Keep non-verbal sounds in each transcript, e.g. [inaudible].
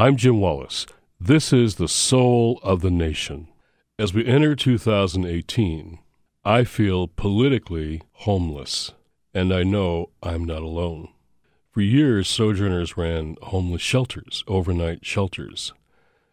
I'm Jim Wallis. This is the soul of the nation. As we enter 2018, I feel politically homeless, and I know I'm not alone. For years, Sojourners ran homeless shelters, overnight shelters,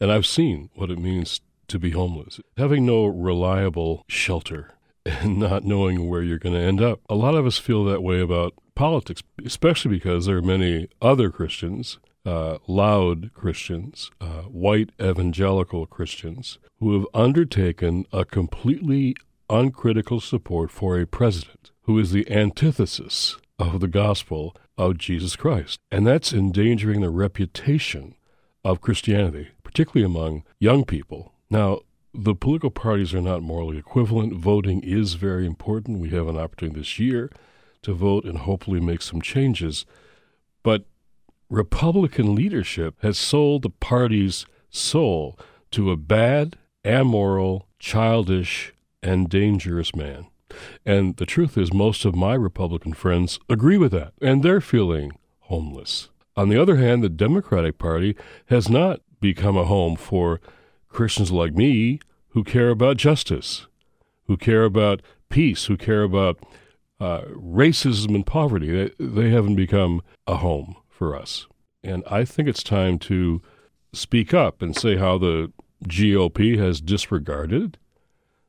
and I've seen what it means to be homeless. Having no reliable shelter [laughs] and not knowing where you're going to end up. A lot of us feel that way about politics, especially because there are many other Christians, uh, loud Christians, uh, white evangelical Christians, who have undertaken a completely uncritical support for a president who is the antithesis of the gospel of Jesus Christ. And that's endangering the reputation of Christianity, particularly among young people. Now, the political parties are not morally equivalent. Voting is very important. We have an opportunity this year to vote and hopefully make some changes. But Republican leadership has sold the party's soul to a bad, amoral, childish, and dangerous man. And the truth is, most of my Republican friends agree with that, and they're feeling homeless. On the other hand, the Democratic Party has not become a home for Christians like me who care about justice, who care about peace, who care about uh, racism and poverty. They, they haven't become a home for us. And I think it's time to speak up and say how the GOP has disregarded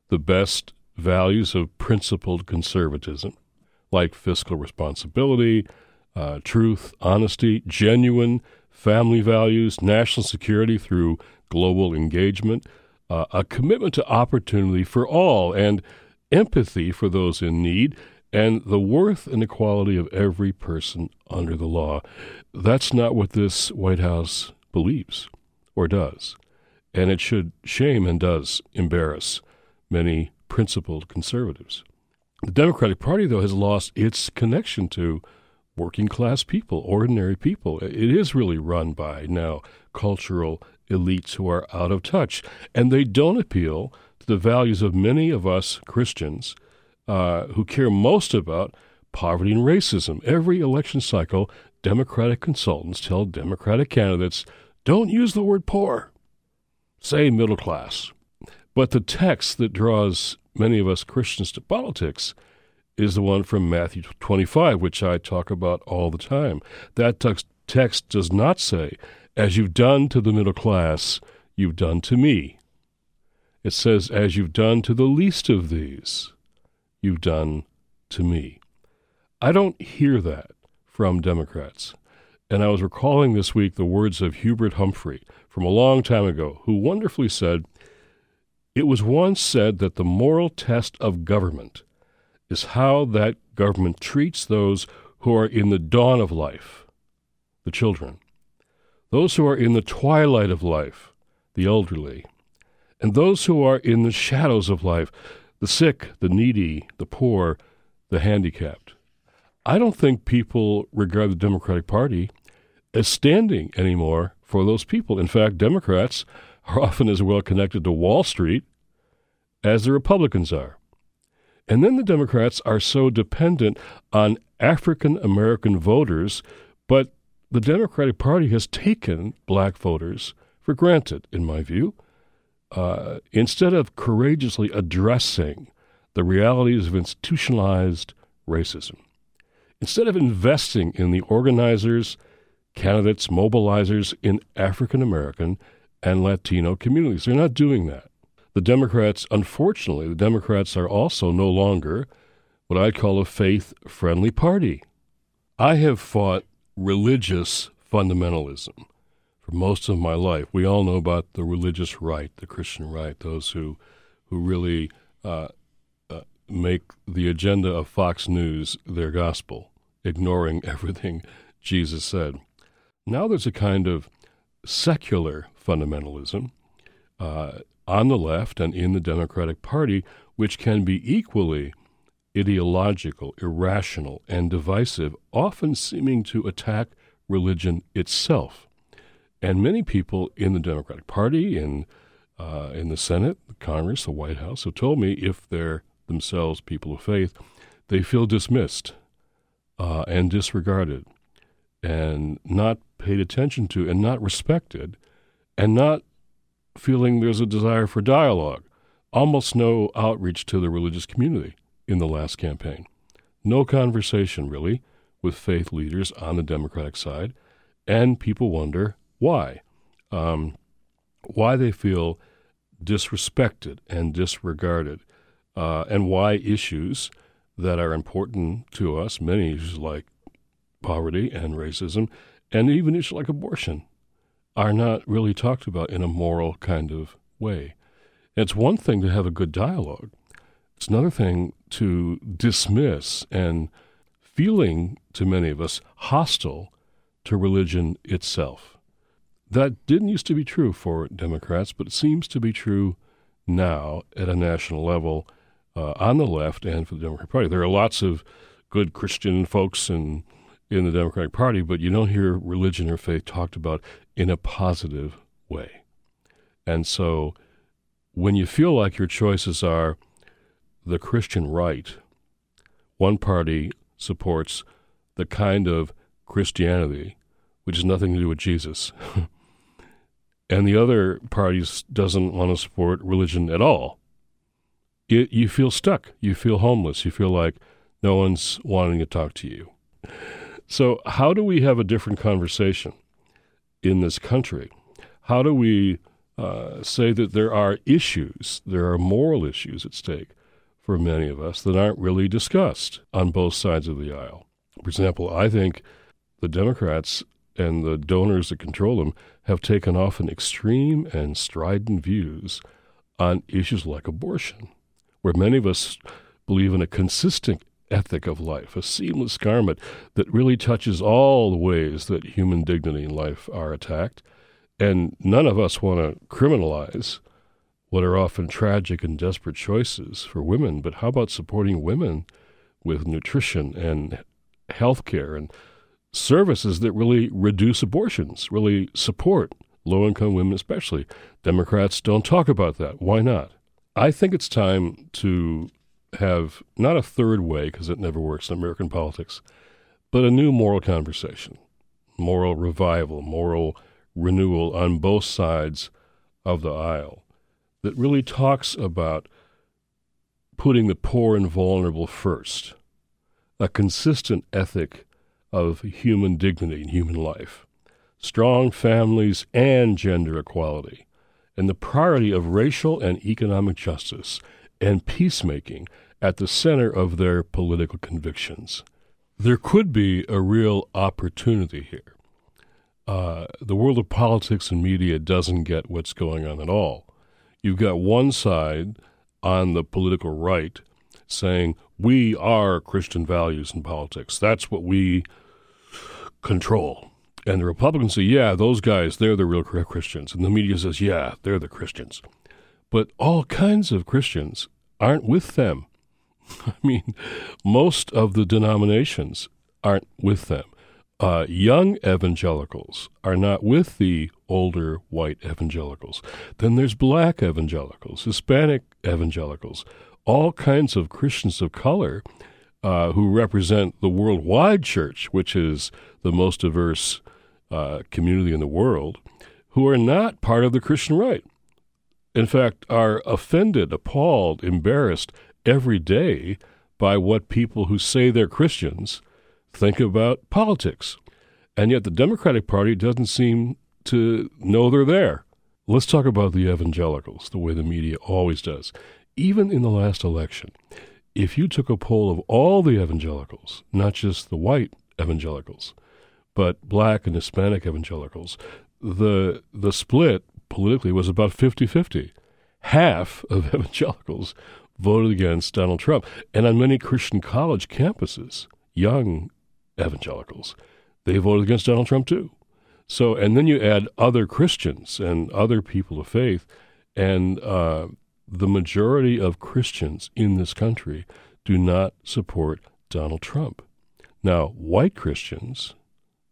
the best values of principled conservatism, like fiscal responsibility, uh, truth, honesty, genuine family values, national security through global engagement, uh, a commitment to opportunity for all, and empathy for those in need, and the worth and equality of every person under the law. That's not what this White House believes or does. And it should shame and does embarrass many principled conservatives. The Democratic Party, though, has lost its connection to working class people, ordinary people. It is really run by now cultural elites who are out of touch, and they don't appeal to the values of many of us Christians uh, who care most about poverty and racism. Every election cycle, Democratic consultants tell Democratic candidates don't use the word poor, say middle class. But the text that draws many of us Christians to politics is the one from Matthew 25, which I talk about all the time. That text, text does not say, as you've done to the middle class, you've done to me. It says, as you've done to the least of these, you've done to me. I don't hear that from Democrats. And I was recalling this week the words of Hubert Humphrey from a long time ago, who wonderfully said, It was once said that the moral test of government is how that government treats those who are in the dawn of life, the children, those who are in the twilight of life, the elderly, and those who are in the shadows of life, the sick, the needy, the poor, the handicapped. I don't think people regard the Democratic Party as standing anymore for those people. In fact, Democrats are [laughs] often as well connected to Wall Street as the Republicans are. And then the Democrats are so dependent on African American voters, but the Democratic Party has taken black voters for granted, in my view. Uh, instead of courageously addressing the realities of institutionalized racism, instead of investing in the organizers, candidates, mobilizers in African American and Latino communities, they're not doing that. The Democrats, unfortunately, the Democrats are also no longer what I call a faith friendly party. I have fought religious fundamentalism for most of my life. We all know about the religious right, the Christian right, those who, who really uh, uh, make the agenda of Fox News their gospel, ignoring [laughs] everything Jesus said. Now there's a kind of secular fundamentalism uh, on the left and in the Democratic Party, which can be equally ideological, irrational, and divisive, often seeming to attack religion itself. And many people in the Democratic Party, in, uh, in the Senate, the Congress, the White House, have told me if they're themselves people of faith, they feel dismissed uh, and disregarded. and not paid attention to and not respected and not feeling there's a desire for dialogue. Almost no outreach to the religious community in the last campaign. No conversation, really, with faith leaders on the Democratic side. And people wonder why. Um, why they feel disrespected and disregarded, uh, and why issues that are important to us, many issues like poverty and racism, and even issues like abortion, are not really talked about in a moral kind of way. It's one thing to have a good dialogue. It's another thing to dismiss and feeling to many of us hostile to religion itself. That didn't used to be true for Democrats, but it seems to be true now at a national level uh, on the left and for the Democratic Party. There are lots of good Christian folks in in the Democratic Party, but you don't hear religion or faith talked about in a positive way. And so when you feel like your choices are the Christian right, one party supports the kind of Christianity which has nothing to do with Jesus. [laughs] and the other party doesn't want to support religion at all, it, you feel stuck. You feel homeless. You feel like no one's wanting to talk to you. So, how do we have a different conversation in this country? How do we uh, say that there are issues, there are moral issues at stake for many of us that aren't really discussed on both sides of the aisle? For example, I think the Democrats and the donors that control them have taken often extreme and strident views on issues like abortion, where many of us believe in a consistent ethic of life, a seamless garment that really touches all the ways that human dignity and life are attacked. And none of us want to criminalize what are often tragic and desperate choices for women, but how about supporting women with nutrition and health care and services that really reduce abortions, really support low income women, especially. Democrats don't talk about that. Why not? I think it's time to have not a third way, because it never works in American politics, but a new moral conversation, moral revival, moral renewal on both sides of the aisle that really talks about putting the poor and vulnerable first, a consistent ethic of human dignity and human life, strong families and gender equality, and the priority of racial and economic justice and peacemaking at the center of their political convictions. There could be a real opportunity here. Uh, the world of politics and media doesn't get what's going on at all. You've got one side on the political right saying, We are Christian values in politics. That's what we control. And the Republicans say, yeah, those guys, they're the real Christians. And the media says, yeah, they're the Christians. But all kinds of Christians aren't with them. [laughs] I mean, most of the denominations aren't with them. Uh, young evangelicals are not with the older white evangelicals. Then there's black evangelicals, Hispanic evangelicals, all kinds of Christians of color uh, who represent the worldwide church, which is the most diverse uh, community in the world, who are not part of the Christian right. In fact, are offended, appalled, embarrassed every day by what people who say they're Christians think about politics. And yet the Democratic Party doesn't seem to know they're there. Let's talk about the evangelicals, the way the media always does. Even in the last election, if you took a poll of all the evangelicals, not just the white evangelicals, but black and Hispanic evangelicals, the the split politically was about 50-50. Half of [laughs] evangelicals voted against Donald Trump. And on many Christian college campuses, young evangelicals, they voted against Donald Trump too. So, and then you add other Christians and other people of faith, and uh, the majority of Christians in this country do not support Donald Trump. Now, white Christians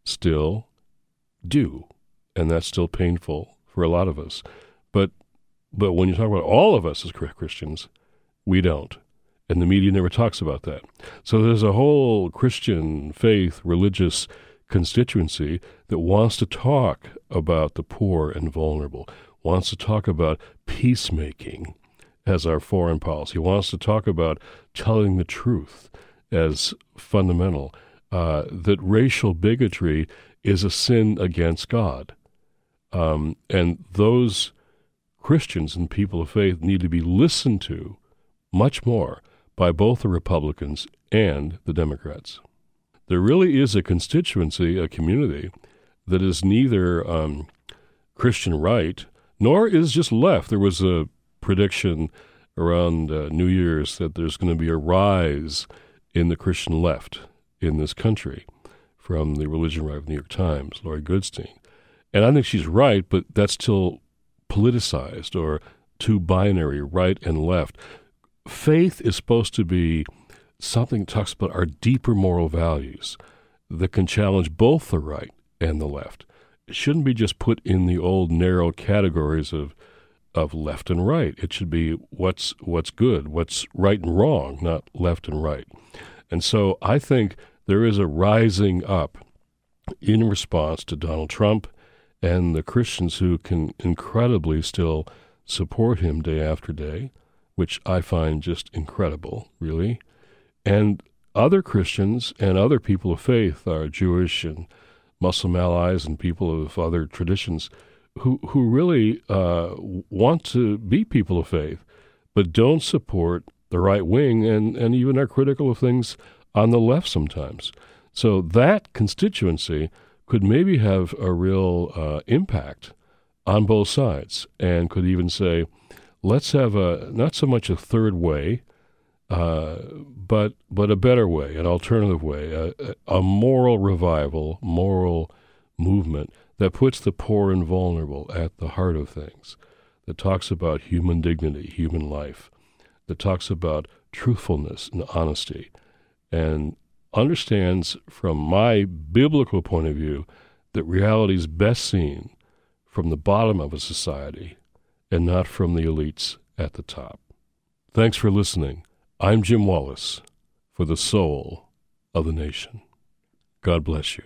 still do, and that's still painful for a lot of us. But but when you talk about all of us as Christians, we don't. And the media never talks about that. So there's a whole Christian faith, religious constituency that wants to talk about the poor and vulnerable, wants to talk about peacemaking as our foreign policy, He wants to talk about telling the truth as fundamental, uh, that racial bigotry is a sin against God. Um, and those Christians and people of faith need to be listened to much more by both the Republicans and the Democrats. There really is a constituency, a community, that is neither um, Christian right nor is just left. There was a prediction around uh, New Year's that there's going to be a rise in the Christian left in this country from the Religion Right of the New York Times, Laurie Goodstein. And I think she's right, but that's still politicized or too binary, right and left. Faith is supposed to be something that talks about our deeper moral values that can challenge both the right and the left. It shouldn't be just put in the old narrow categories of of left and right. It should be what's what's good, what's right and wrong, not left and right. And so I think there is a rising up in response to Donald Trump and the Christians who can incredibly still support him day after day, which I find just incredible, really. And other Christians and other people of faith, our Jewish and Muslim allies and people of other traditions, who who really uh, want to be people of faith, but don't support the right wing and, and even are critical of things on the left sometimes. So that constituency could maybe have a real uh, impact on both sides and could even say, let's have a not so much a third way, uh, but but a better way, an alternative way, a, a moral revival, moral movement that puts the poor and vulnerable at the heart of things, that talks about human dignity, human life, that talks about truthfulness and honesty, and understands from my biblical point of view that reality is best seen from the bottom of a society and not from the elites at the top. Thanks for listening. I'm Jim Wallis for the soul of the nation. God bless you.